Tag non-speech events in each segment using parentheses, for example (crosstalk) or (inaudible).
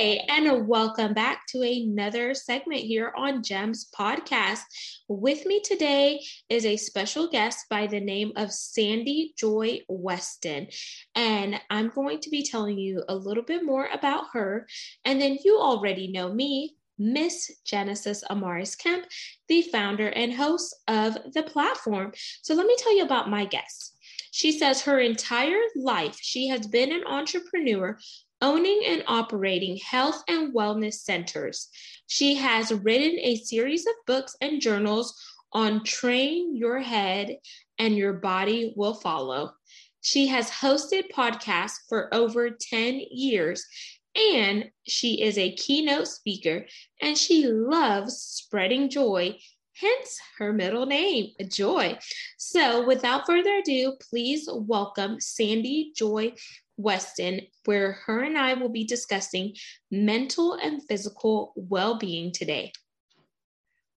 Hey, and welcome back to another segment here on GEMS Podcast. With me today is a special guest by the name of Sandy Joy Weston. And I'm going to be telling you a little bit more about her. And then you already know me, Miss Genesis Amaris Kemp, the founder and host of the platform. So let me tell you about my guest. She says her entire life she has been an entrepreneur owning and operating health and wellness centers. She has written a series of books and journals on train your head and your body will follow. She has hosted podcasts for over 10 years and she is a keynote speaker and she loves spreading joy hence her middle name, Joy. So, without further ado, please welcome Sandy Joy Weston, where her and I will be discussing mental and physical well being today.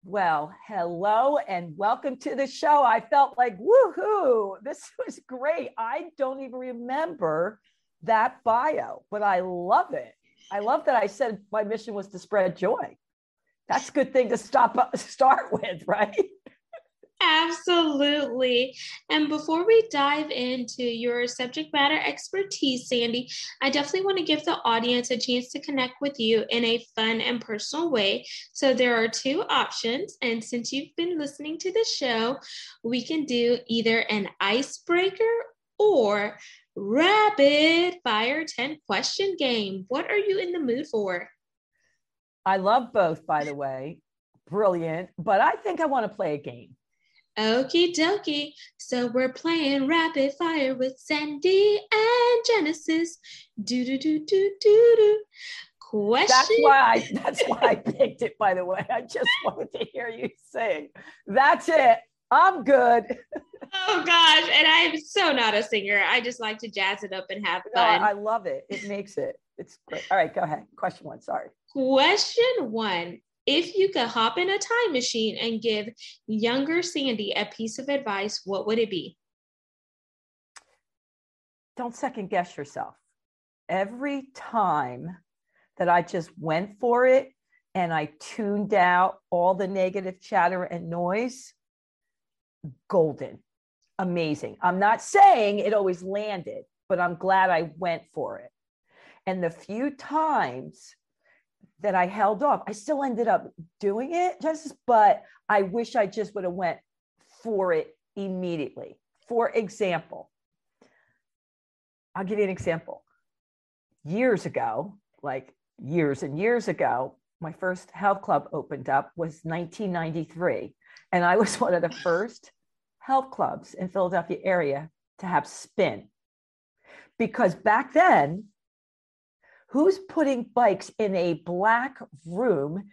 Well, hello and welcome to the show. I felt like, woohoo, this (laughs) was great. I don't even remember that bio, but I love it. I love that I said my mission was to spread joy. That's a good thing to stop (laughs) start with, right? Absolutely. And before we dive into your subject matter expertise, Sandy, I definitely want to give the audience a chance to connect with you in a fun and personal way. So there are two options. And since you've been listening to the show, we can do either an icebreaker or rapid fire 10 question game. What are you in the mood for? I love both, by the way. Brilliant. But I think I want to play a game. Okie dokie. So we're playing rapid fire with Sandy and Genesis. Do do do do do do. Question. That's why I that's why I picked it, by the way. I just (laughs) wanted to hear you sing. That's it. I'm good. oh gosh. And I'm so not a singer. I just like to jazz it up and have fun. No, I love it. It makes it. It's great. All right, go ahead. Question one. Sorry. Question one if you could hop in a time machine and give younger Sandy a piece of advice, what would it be? Don't second guess yourself. Every time that I just went for it and I tuned out all the negative chatter and noise, golden, amazing. I'm not saying it always landed, but I'm glad I went for it. And the few times that I held off. I still ended up doing it just, but I wish I just would have went for it immediately. For example, I'll give you an example. Years ago, like years and years ago, my first health club opened up was 1993. And I was (laughs) one of the first health clubs in Philadelphia area to have spin. Because back then, who's putting bikes in a black room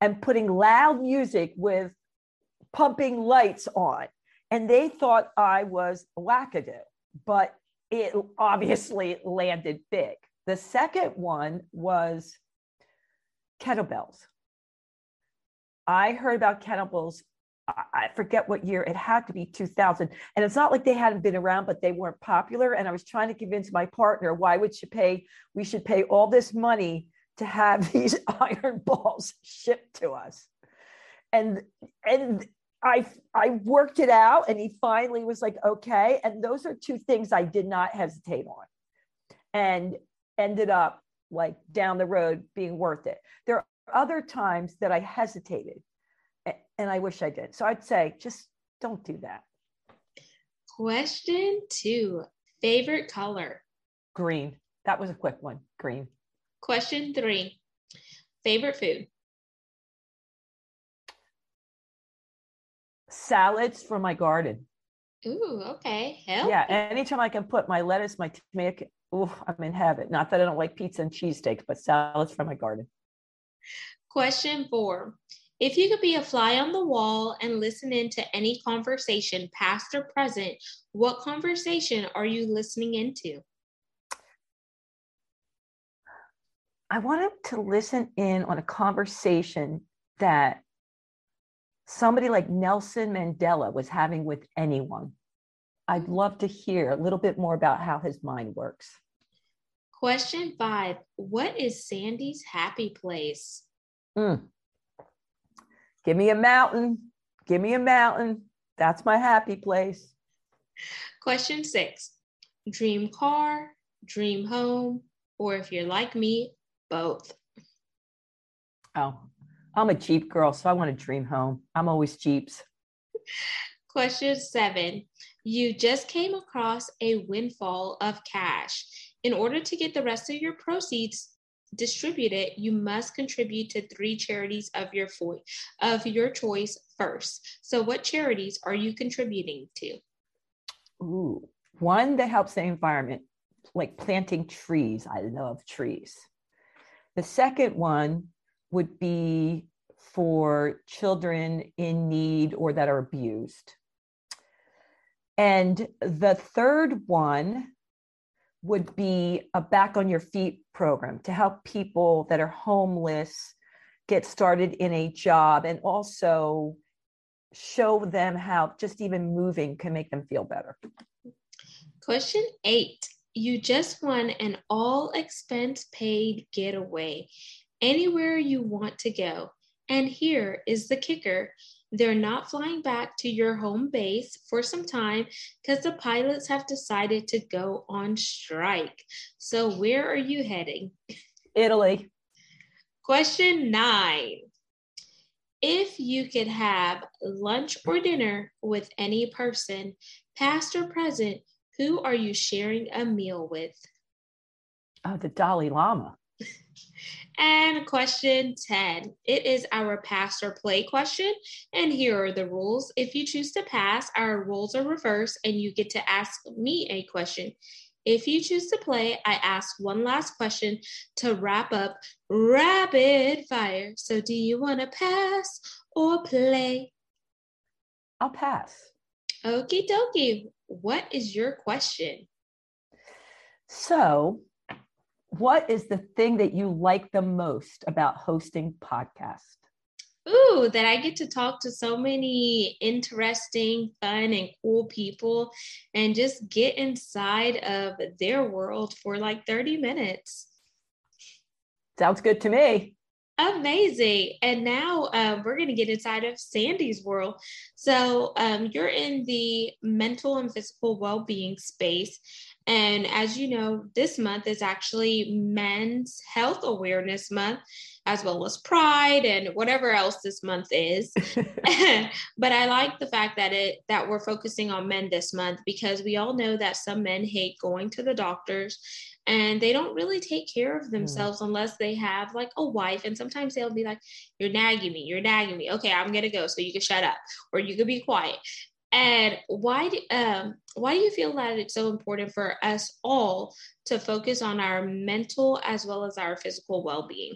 and putting loud music with pumping lights on? And they thought I was wackadoo, but it obviously landed big. The second one was kettlebells. I heard about kettlebells I forget what year it had to be 2000 and it's not like they hadn't been around but they weren't popular. And I was trying to convince my partner why would you pay we should pay all this money to have (laughs) these iron balls shipped to us? And and I I worked it out and he finally was like okay. And those are two things I did not hesitate on and ended up like down the road being worth it. There are other times that I hesitated and I wish I did. So I'd say just don't do that. Question two favorite color? Green. That was a quick one. Green. Question three favorite food? Salads from my garden. Ooh, okay. Hell yeah. Anytime I can put my lettuce, my tomato, ooh, I'm in heaven. Not that I don't like pizza and cheesesteaks, but salads from my garden. Question four if you could be a fly on the wall and listen in to any conversation, past or present, what conversation are you listening into? I wanted to listen in on a conversation that somebody like Nelson Mandela was having with anyone. I'd love to hear a little bit more about how his mind works. Question five What is Sandy's happy place? Mm. Give me a mountain. Give me a mountain. That's my happy place. Question six Dream car, dream home, or if you're like me, both. Oh, I'm a Jeep girl, so I want a dream home. I'm always Jeeps. Question seven You just came across a windfall of cash. In order to get the rest of your proceeds distributed, you must contribute to three charities of your fo- of your choice first. So, what charities are you contributing to? Ooh, one that helps the environment, like planting trees. I love trees. The second one would be for children in need or that are abused. And the third one would be a back on your feet program to help people that are homeless get started in a job and also show them how just even moving can make them feel better. Question eight You just won an all expense paid getaway anywhere you want to go. And here is the kicker they're not flying back to your home base for some time because the pilots have decided to go on strike. So, where are you heading? Italy. Question nine. If you could have lunch or dinner with any person, past or present, who are you sharing a meal with? Oh, the Dalai Lama. And question 10. It is our pass or play question. And here are the rules. If you choose to pass, our rules are reversed and you get to ask me a question. If you choose to play, I ask one last question to wrap up rapid fire. So, do you want to pass or play? I'll pass. Okie dokie. What is your question? So, what is the thing that you like the most about hosting podcast? Ooh, that I get to talk to so many interesting, fun, and cool people and just get inside of their world for like 30 minutes. Sounds good to me. Amazing. And now um, we're going to get inside of Sandy's world. So um, you're in the mental and physical well being space. And as you know, this month is actually Men's Health Awareness Month, as well as Pride and whatever else this month is. (laughs) (laughs) but I like the fact that it that we're focusing on men this month because we all know that some men hate going to the doctors and they don't really take care of hmm. themselves mm. unless they have like a wife and sometimes they'll be like you're nagging me you're nagging me okay i'm gonna go so you can shut up or you could be quiet and why do, um, why do you feel that it's so important for us all to focus on our mental as well as our physical well-being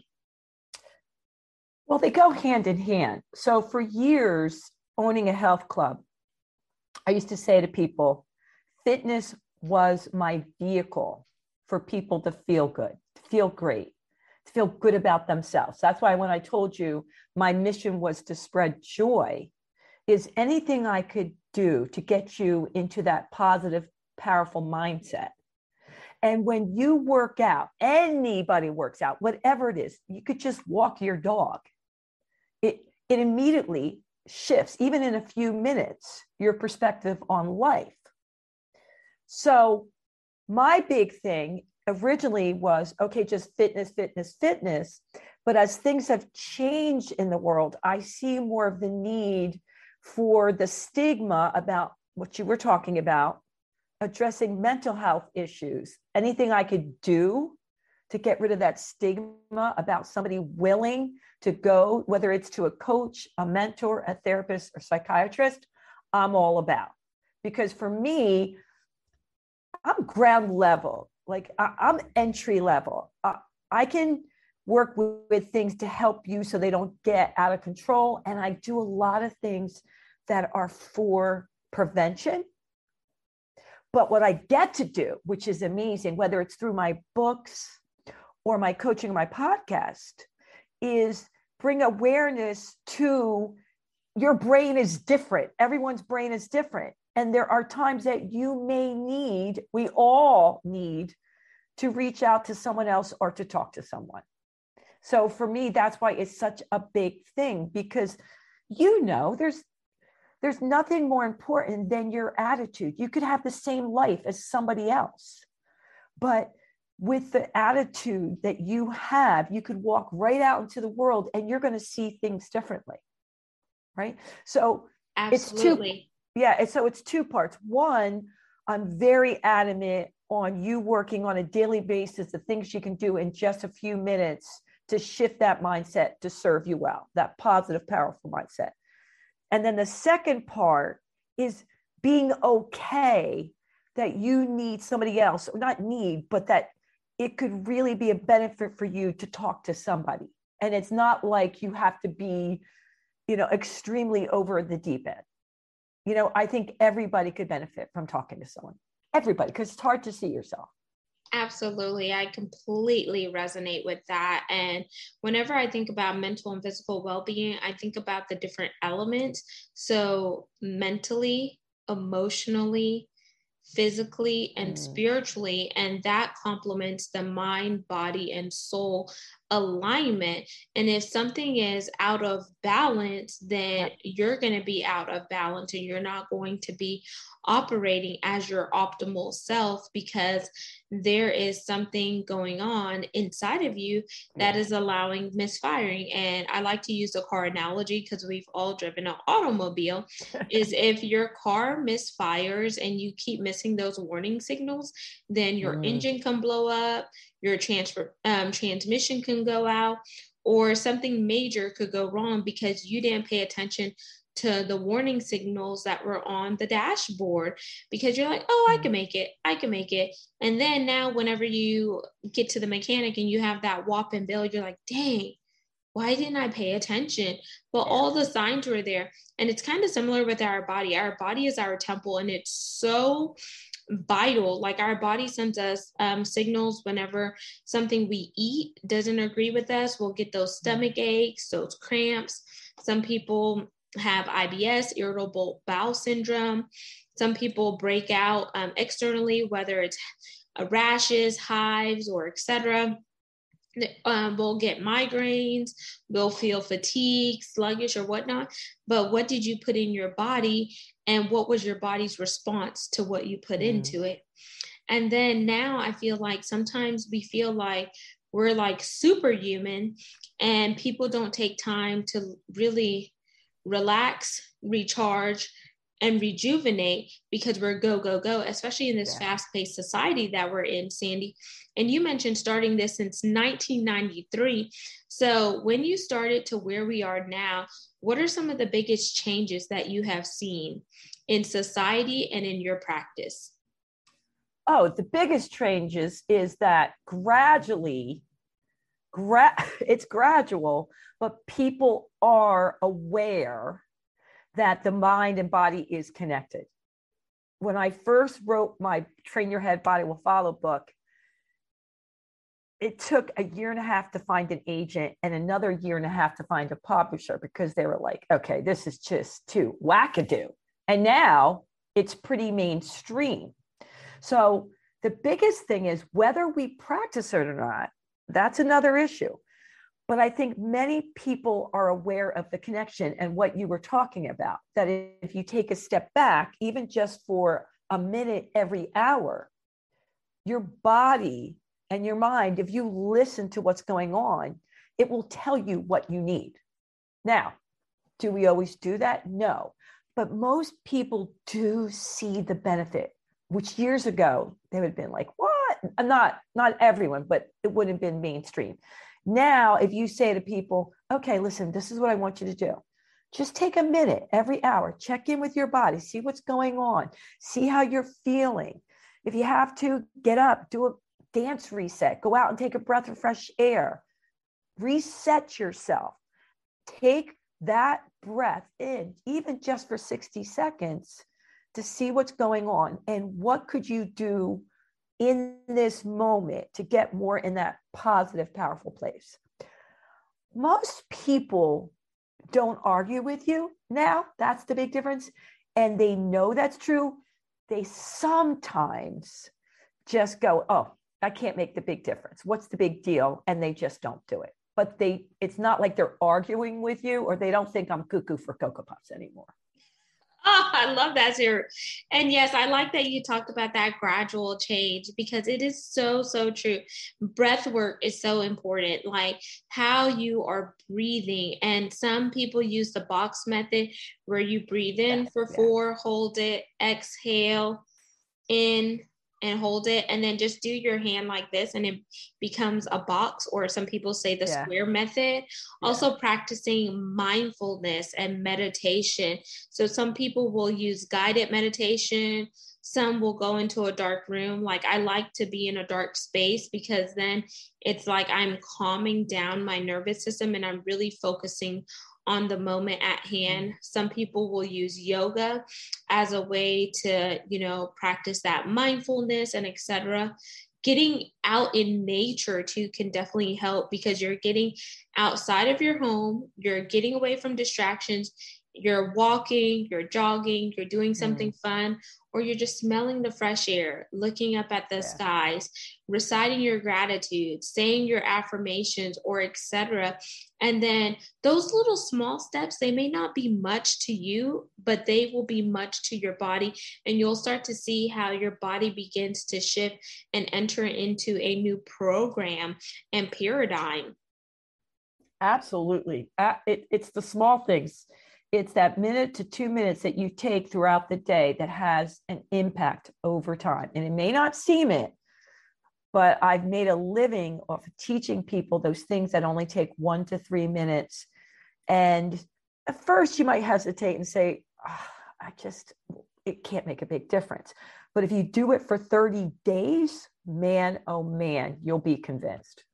well they go hand in hand so for years owning a health club i used to say to people fitness was my vehicle for people to feel good, to feel great, to feel good about themselves. That's why when I told you my mission was to spread joy, is anything I could do to get you into that positive, powerful mindset. And when you work out, anybody works out, whatever it is, you could just walk your dog. It, it immediately shifts, even in a few minutes, your perspective on life. So my big thing originally was okay, just fitness, fitness, fitness. But as things have changed in the world, I see more of the need for the stigma about what you were talking about, addressing mental health issues. Anything I could do to get rid of that stigma about somebody willing to go, whether it's to a coach, a mentor, a therapist, or psychiatrist, I'm all about. Because for me, I'm ground level, like I, am entry level. I can work with, with things to help you so they don't get out of control. And I do a lot of things that are for prevention. But what I get to do, which is amazing, whether it's through my books or my coaching or my podcast is bring awareness to your brain is different. Everyone's brain is different. And there are times that you may need, we all need to reach out to someone else or to talk to someone. So for me, that's why it's such a big thing because you know there's there's nothing more important than your attitude. You could have the same life as somebody else, but with the attitude that you have, you could walk right out into the world and you're going to see things differently. Right. So Absolutely. it's two, yeah. So it's two parts. One, I'm very adamant on you working on a daily basis, the things you can do in just a few minutes to shift that mindset to serve you well, that positive, powerful mindset. And then the second part is being okay that you need somebody else, or not need, but that it could really be a benefit for you to talk to somebody. And it's not like you have to be, you know, extremely over the deep end. You know, I think everybody could benefit from talking to someone. Everybody, because it's hard to see yourself. Absolutely. I completely resonate with that. And whenever I think about mental and physical well being, I think about the different elements. So, mentally, emotionally, physically, and mm. spiritually. And that complements the mind, body, and soul alignment. And if something is out of balance, then you're going to be out of balance and you're not going to be operating as your optimal self because there is something going on inside of you that is allowing misfiring. And I like to use the car analogy because we've all driven an automobile. (laughs) is if your car misfires and you keep missing those warning signals, then your mm. engine can blow up, your transfer um, transmission can go out, or something major could go wrong because you didn't pay attention to the warning signals that were on the dashboard because you're like, oh, I can make it, I can make it. And then now, whenever you get to the mechanic and you have that whopping bill, you're like, dang, why didn't I pay attention? But all the signs were there. And it's kind of similar with our body. Our body is our temple, and it's so vital. Like our body sends us um, signals whenever something we eat doesn't agree with us. We'll get those stomach aches, those cramps. Some people have IBS, irritable bowel syndrome. Some people break out um, externally, whether it's rashes, hives, or etc. Um, we'll get migraines, we'll feel fatigue, sluggish, or whatnot. But what did you put in your body, and what was your body's response to what you put mm. into it? And then now I feel like sometimes we feel like we're like superhuman, and people don't take time to really relax, recharge, and rejuvenate because we're go, go, go, especially in this yeah. fast paced society that we're in, Sandy. And you mentioned starting this since 1993. So, when you started to where we are now, what are some of the biggest changes that you have seen in society and in your practice? Oh, the biggest changes is that gradually gra- (laughs) it's gradual, but people are aware that the mind and body is connected. When I first wrote my Train Your Head, Body Will Follow book, it took a year and a half to find an agent and another year and a half to find a publisher because they were like, okay, this is just too wackadoo. And now it's pretty mainstream. So the biggest thing is whether we practice it or not, that's another issue. But I think many people are aware of the connection and what you were talking about. That if you take a step back, even just for a minute every hour, your body and your mind, if you listen to what's going on, it will tell you what you need. Now, do we always do that? No. But most people do see the benefit, which years ago they would have been like, what? not not everyone, but it would have been mainstream. Now, if you say to people, okay, listen, this is what I want you to do. Just take a minute every hour, check in with your body, see what's going on, see how you're feeling. If you have to, get up, do a dance reset, go out and take a breath of fresh air, reset yourself. Take that breath in, even just for 60 seconds, to see what's going on and what could you do in this moment to get more in that positive, powerful place. Most people don't argue with you now. That's the big difference. And they know that's true. They sometimes just go, oh, I can't make the big difference. What's the big deal? And they just don't do it. But they, it's not like they're arguing with you or they don't think I'm cuckoo for Cocoa Puffs anymore. Oh, (laughs) I love that, Sarah. And yes, I like that you talked about that gradual change because it is so, so true. Breath work is so important, like how you are breathing. And some people use the box method where you breathe in for four, hold it, exhale, in, and hold it and then just do your hand like this and it becomes a box or some people say the yeah. square method yeah. also practicing mindfulness and meditation so some people will use guided meditation some will go into a dark room like i like to be in a dark space because then it's like i'm calming down my nervous system and i'm really focusing on the moment at hand. Mm-hmm. Some people will use yoga as a way to, you know, practice that mindfulness and etc. Getting out in nature too can definitely help because you're getting outside of your home, you're getting away from distractions, you're walking, you're jogging, you're doing something mm. fun, or you're just smelling the fresh air, looking up at the yeah. skies, reciting your gratitude, saying your affirmations, or etc. And then those little small steps, they may not be much to you, but they will be much to your body. And you'll start to see how your body begins to shift and enter into a new program and paradigm. Absolutely. It, it's the small things it's that minute to two minutes that you take throughout the day that has an impact over time. And it may not seem it, but I've made a living off of teaching people those things that only take one to three minutes. And at first, you might hesitate and say, oh, I just, it can't make a big difference. But if you do it for 30 days, man, oh man, you'll be convinced.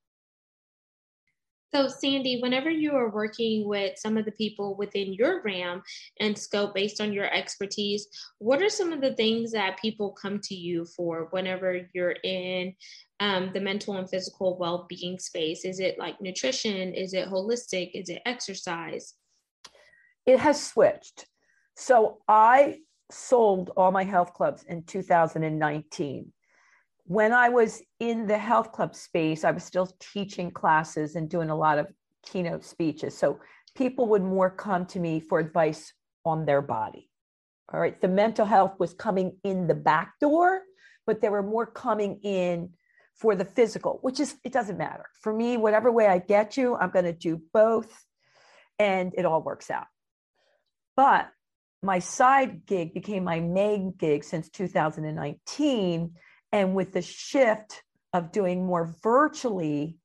So, Sandy, whenever you are working with some of the people within your RAM and scope based on your expertise, what are some of the things that people come to you for whenever you're in um, the mental and physical well being space? Is it like nutrition? Is it holistic? Is it exercise? It has switched. So, I sold all my health clubs in 2019 when I was in the health club space, I was still teaching classes and doing a lot of keynote speeches. So people would more come to me for advice on their body. All right. The mental health was coming in the back door, but they were more coming in for the physical, which is, it doesn't matter. For me, whatever way I get you, I'm going to do both and it all works out. But my side gig became my main gig since 2019 and with the shift of doing more virtually,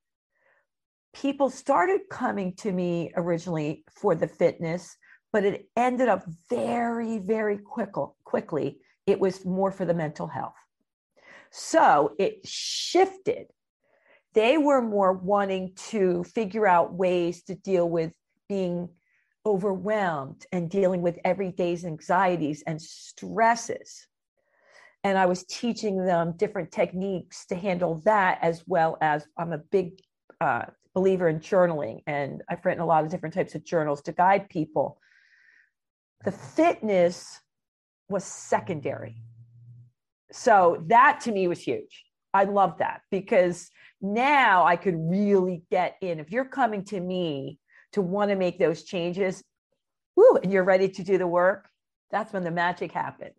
people started coming to me originally for the fitness, but it ended up very, very quick, quickly. It was more for the mental health. So it shifted. They were more wanting to figure out ways to deal with being overwhelmed and dealing with everyday's anxieties and stresses and I was teaching them different techniques to handle that as well as I'm a big uh, believer in journaling and I've written a lot of different types of journals to guide people. The fitness was secondary. So that to me was huge. I love that because now I could really get in. If you're coming to me to want to make those changes, woo, and you're ready to do the work, that's when the magic happens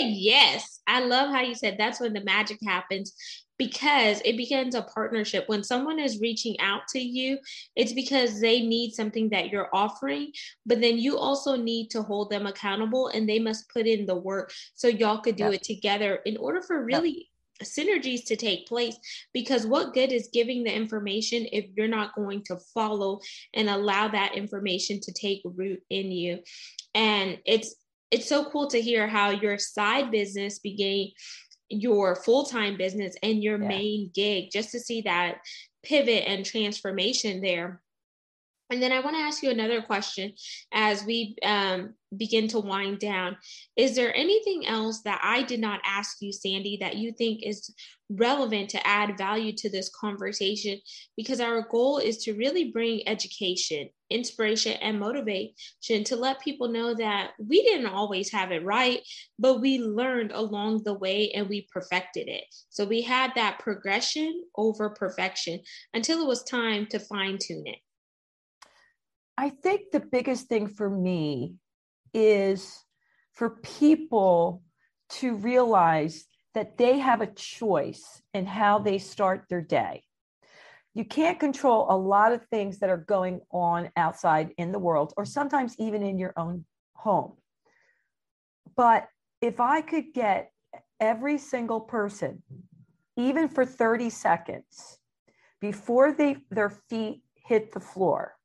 yes. I love how you said that's when the magic happens because it begins a partnership. When someone is reaching out to you, it's because they need something that you're offering, but then you also need to hold them accountable and they must put in the work so y'all could do yep. it together in order for really. Yep synergies to take place because what good is giving the information if you're not going to follow and allow that information to take root in you and it's it's so cool to hear how your side business became your full-time business and your yeah. main gig just to see that pivot and transformation there And then I want to ask you another question as we um, begin to wind down. Is there anything else that I did not ask you, Sandy, that you think is relevant to add value to this conversation? Because our goal is to really bring education, inspiration, and motivation to let people know that we didn't always have it right, but we learned along the way and we perfected it. So we had that progression over perfection until it was time to fine tune it. I think the biggest thing for me is for people to realize that they have a choice in how they start their day. You can't control a lot of things that are going on outside in the world, or sometimes even in your own home. But if I could get every single person, even for 30 seconds, before they, their feet hit the floor,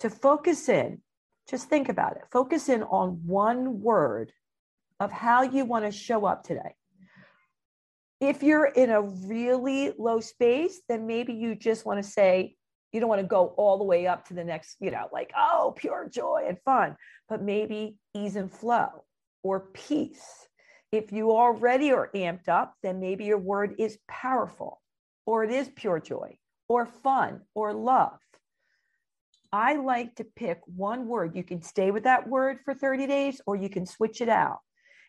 to focus in, just think about it, focus in on one word of how you want to show up today. If you're in a really low space, then maybe you just want to say, you don't want to go all the way up to the next, you know, like, oh, pure joy and fun, but maybe ease and flow or peace. If you already are amped up, then maybe your word is powerful or it is pure joy or fun or love. I like to pick one word. You can stay with that word for 30 days or you can switch it out.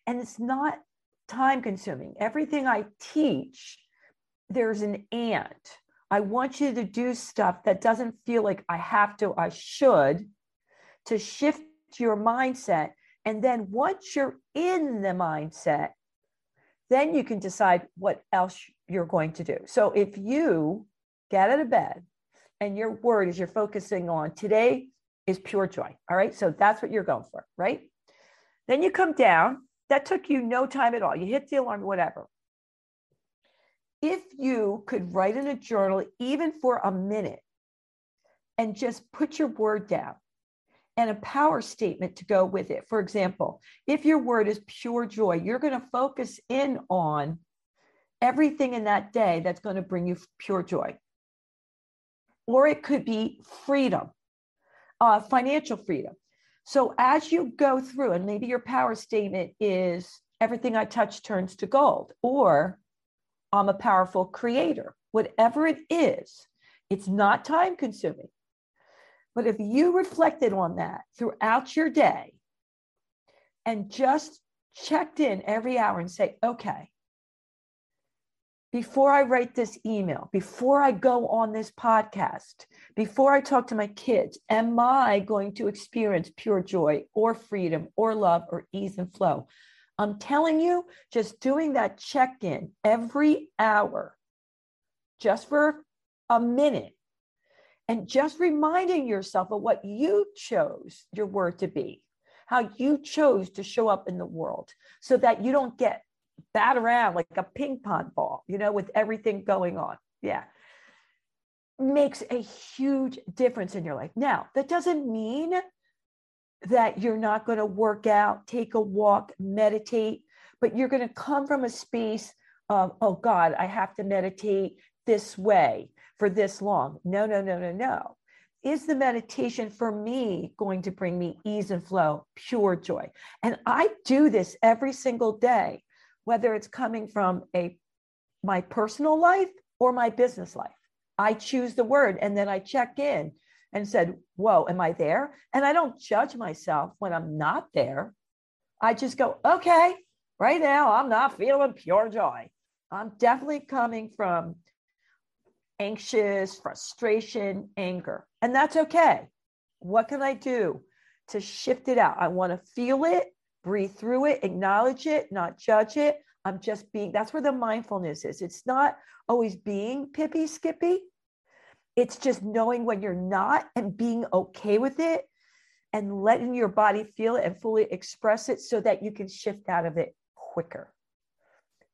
And it's not time consuming. Everything I teach, there's an and. I want you to do stuff that doesn't feel like I have to, I should, to shift your mindset. And then once you're in the mindset, then you can decide what else you're going to do. So if you get out of bed and your word is you're focusing on today is pure joy. All right. So that's what you're going for, right? Then you come down. That took you no time at all. You hit the alarm, whatever. If you could write in a journal, even for a minute, and just put your word down and a power statement to go with it. For example, if your word is pure joy, you're going to focus in on everything in that day that's going to bring you pure joy or it could be freedom, uh, financial freedom. So as you go through, and maybe your power statement is everything I touch turns to gold, or I'm a powerful creator, whatever it is, it's not time consuming. But if you reflected on that throughout your day and just checked in every hour and say, okay, before I write this email, before I go on this podcast, before I talk to my kids, am I going to experience pure joy or freedom or love or ease and flow? I'm telling you, just doing that check in every hour, just for a minute, and just reminding yourself of what you chose your word to be, how you chose to show up in the world, so that you don't get bat around like a ping pong ball, you know, with everything going on. Yeah. Makes a huge difference in your life. Now, that doesn't mean that you're not going to work out, take a walk, meditate, but you're going to come from a space of, oh God, I have to meditate this way for this long. No, no, no, no, no. Is the meditation for me going to bring me ease and flow, pure joy? And I do this every single day whether it's coming from a my personal life or my business life. I choose the word and then I check in and said, Whoa, am I there? And I don't judge myself when I'm not there. I just go, Okay, right now I'm not feeling pure joy. I'm definitely coming from anxious, frustration, anger. And that's okay. What can I do to shift it out? I want to feel it breathe through it, acknowledge it, not judge it. I'm just being, that's where the mindfulness is. It's not always being pippy skippy. It's just knowing when you're not and being okay with it and letting your body feel it and fully express it so that you can shift out of it quicker.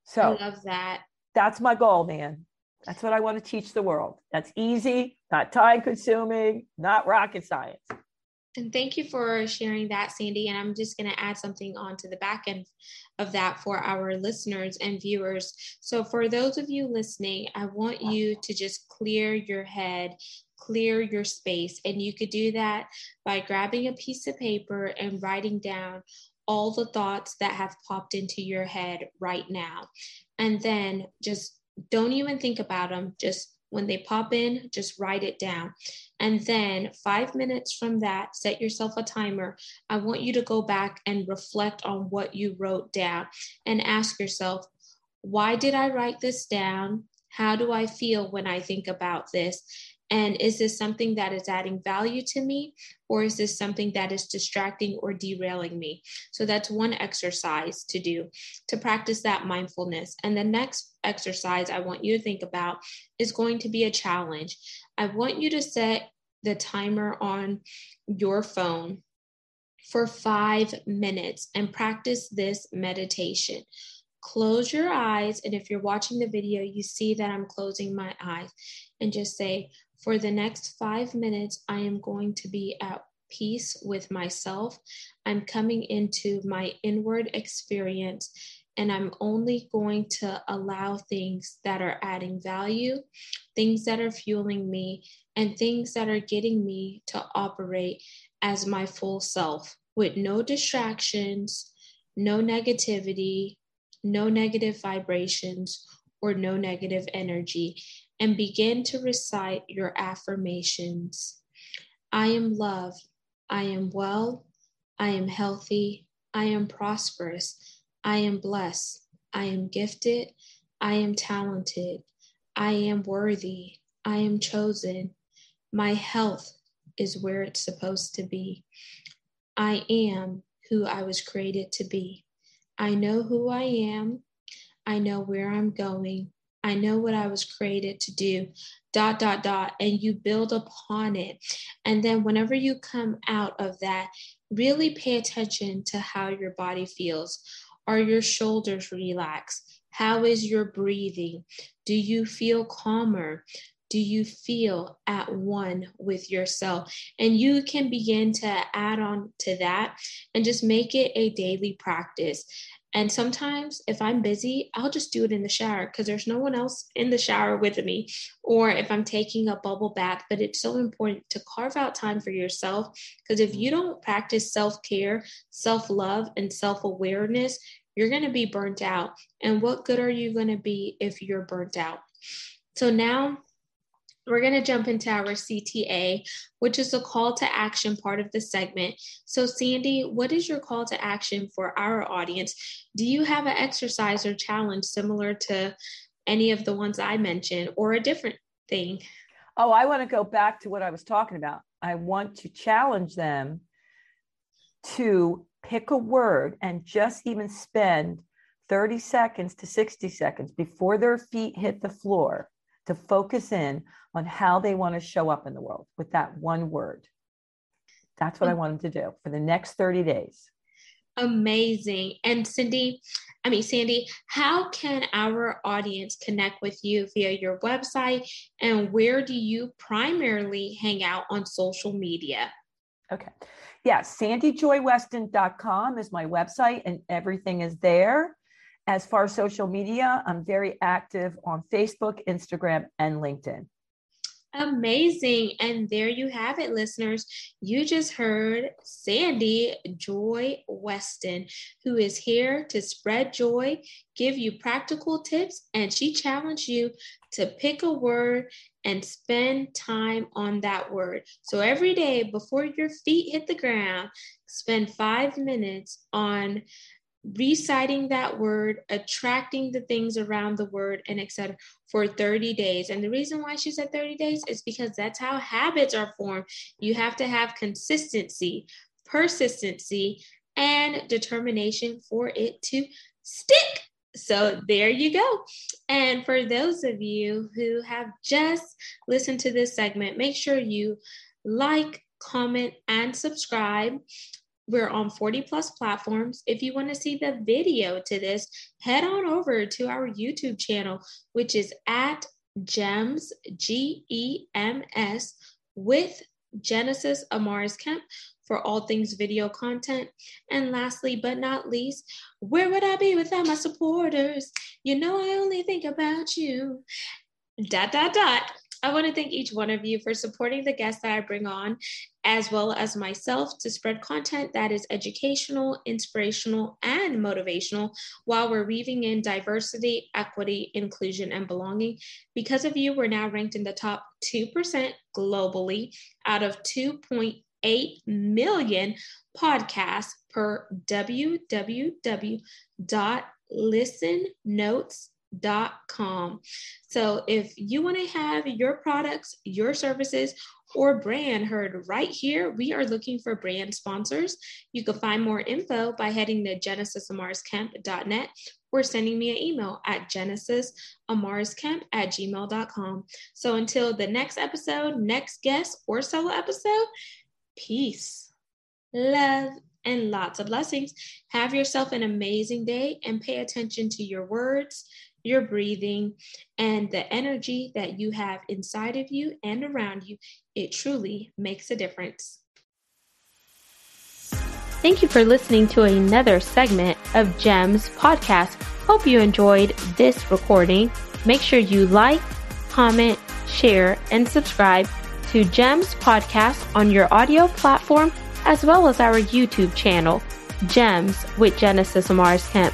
So I love that. That's my goal, man. That's what I want to teach the world. That's easy, not time consuming, not rocket science. And thank you for sharing that, Sandy. And I'm just going to add something onto the back end of that for our listeners and viewers. So, for those of you listening, I want you to just clear your head clear your space. And you could do that by grabbing a piece of paper and writing down all the thoughts that have popped into your head right now. And then just don't even think about them. Just when they pop in, just write it down. And then five minutes from that, set yourself a timer. I want you to go back and reflect on what you wrote down and ask yourself, why did I write this down? How do I feel when I think about this? And is this something that is adding value to me, or is this something that is distracting or derailing me? So that's one exercise to do to practice that mindfulness. And the next exercise I want you to think about is going to be a challenge. I want you to set the timer on your phone for five minutes and practice this meditation close your eyes. And if you're watching the video, you see that I'm closing my eyes and just say, for the next five minutes, I am going to be at peace with myself. I'm coming into my inward experience and I'm only going to allow things that are adding value, things that are fueling me, and things that are getting me to operate as my full self with no distractions, no negativity, no negative vibrations, or no negative energy and begin to recite your affirmations. I am loved. I am well. I am healthy. I am prosperous. I am blessed. I am gifted. I am talented. I am worthy. I am chosen. My health is where it's supposed to be. I am who I was created to be. I know who I am. I know where I'm going. I know what I was created to do, dot, dot, dot, and you build upon it. And then whenever you come out of that, really pay attention to how your body feels. Are your shoulders relaxed? How is your breathing? Do you feel calmer? Do you feel at one with yourself? And you can begin to add on to that and just make it a daily practice. And sometimes if I'm busy, I'll just do it in the shower because there's no one else in the shower with me, or if I'm taking a bubble bath. But it's so important to carve out time for yourself because if you don't practice self care, self love, and self awareness, you're going to be burnt out. And what good are you going to be if you're burnt out? So now we're going to jump into our CTA, which is the call to action part of the segment. So, Sandy, what is your call to action for our audience? Do you have an exercise or challenge similar to any of the ones I mentioned or a different thing? Oh, I want to go back to what I was talking about. I want to challenge them to pick a word and just even spend 30 seconds to 60 seconds before their feet hit the floor to focus in on how they want to show up in the world with that one word. That's what I mm. want them to do for the next 30 days. Amazing. And Cindy, I mean, Sandy, how can our audience connect with you via your website? And where do you primarily hang out on social media? Okay. Yeah, sandyjoyweston.com is my website, and everything is there. As far as social media, I'm very active on Facebook, Instagram, and LinkedIn. Amazing. And there you have it, listeners. You just heard Sandy Joy Weston, who is here to spread joy, give you practical tips, and she challenged you to pick a word and spend time on that word. So every day before your feet hit the ground, spend five minutes on reciting that word, attracting the things around the word, and etc. for 30 days. And the reason why she said 30 days is because that's how habits are formed. You have to have consistency, persistency, and determination for it to stick. So there you go. And for those of you who have just listened to this segment, make sure you like, comment, and subscribe. We're on 40 plus platforms. If you want to see the video to this, head on over to our YouTube channel, which is at GEMS, G E M S, with Genesis Amaris Kemp for all things video content. And lastly, but not least, where would I be without my supporters? You know, I only think about you. Dot, dot, dot. I want to thank each one of you for supporting the guests that I bring on, as well as myself to spread content that is educational, inspirational, and motivational while we're weaving in diversity, equity, inclusion, and belonging. Because of you, we're now ranked in the top 2% globally out of 2.8 million podcasts per www.listennotes.com com. So if you want to have your products, your services, or brand heard right here, we are looking for brand sponsors. You can find more info by heading to genesisamarisKemp.net or sending me an email at genesisamarisKemp at gmail.com. So until the next episode, next guest, or solo episode, peace, love, and lots of blessings. Have yourself an amazing day and pay attention to your words, your breathing, and the energy that you have inside of you and around you. It truly makes a difference. Thank you for listening to another segment of GEMS podcast. Hope you enjoyed this recording. Make sure you like, comment, share, and subscribe to GEMS podcast on your audio platform as well as our YouTube channel, GEMS with Genesis Amaris Kemp.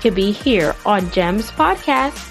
could be here on GEMS Podcast.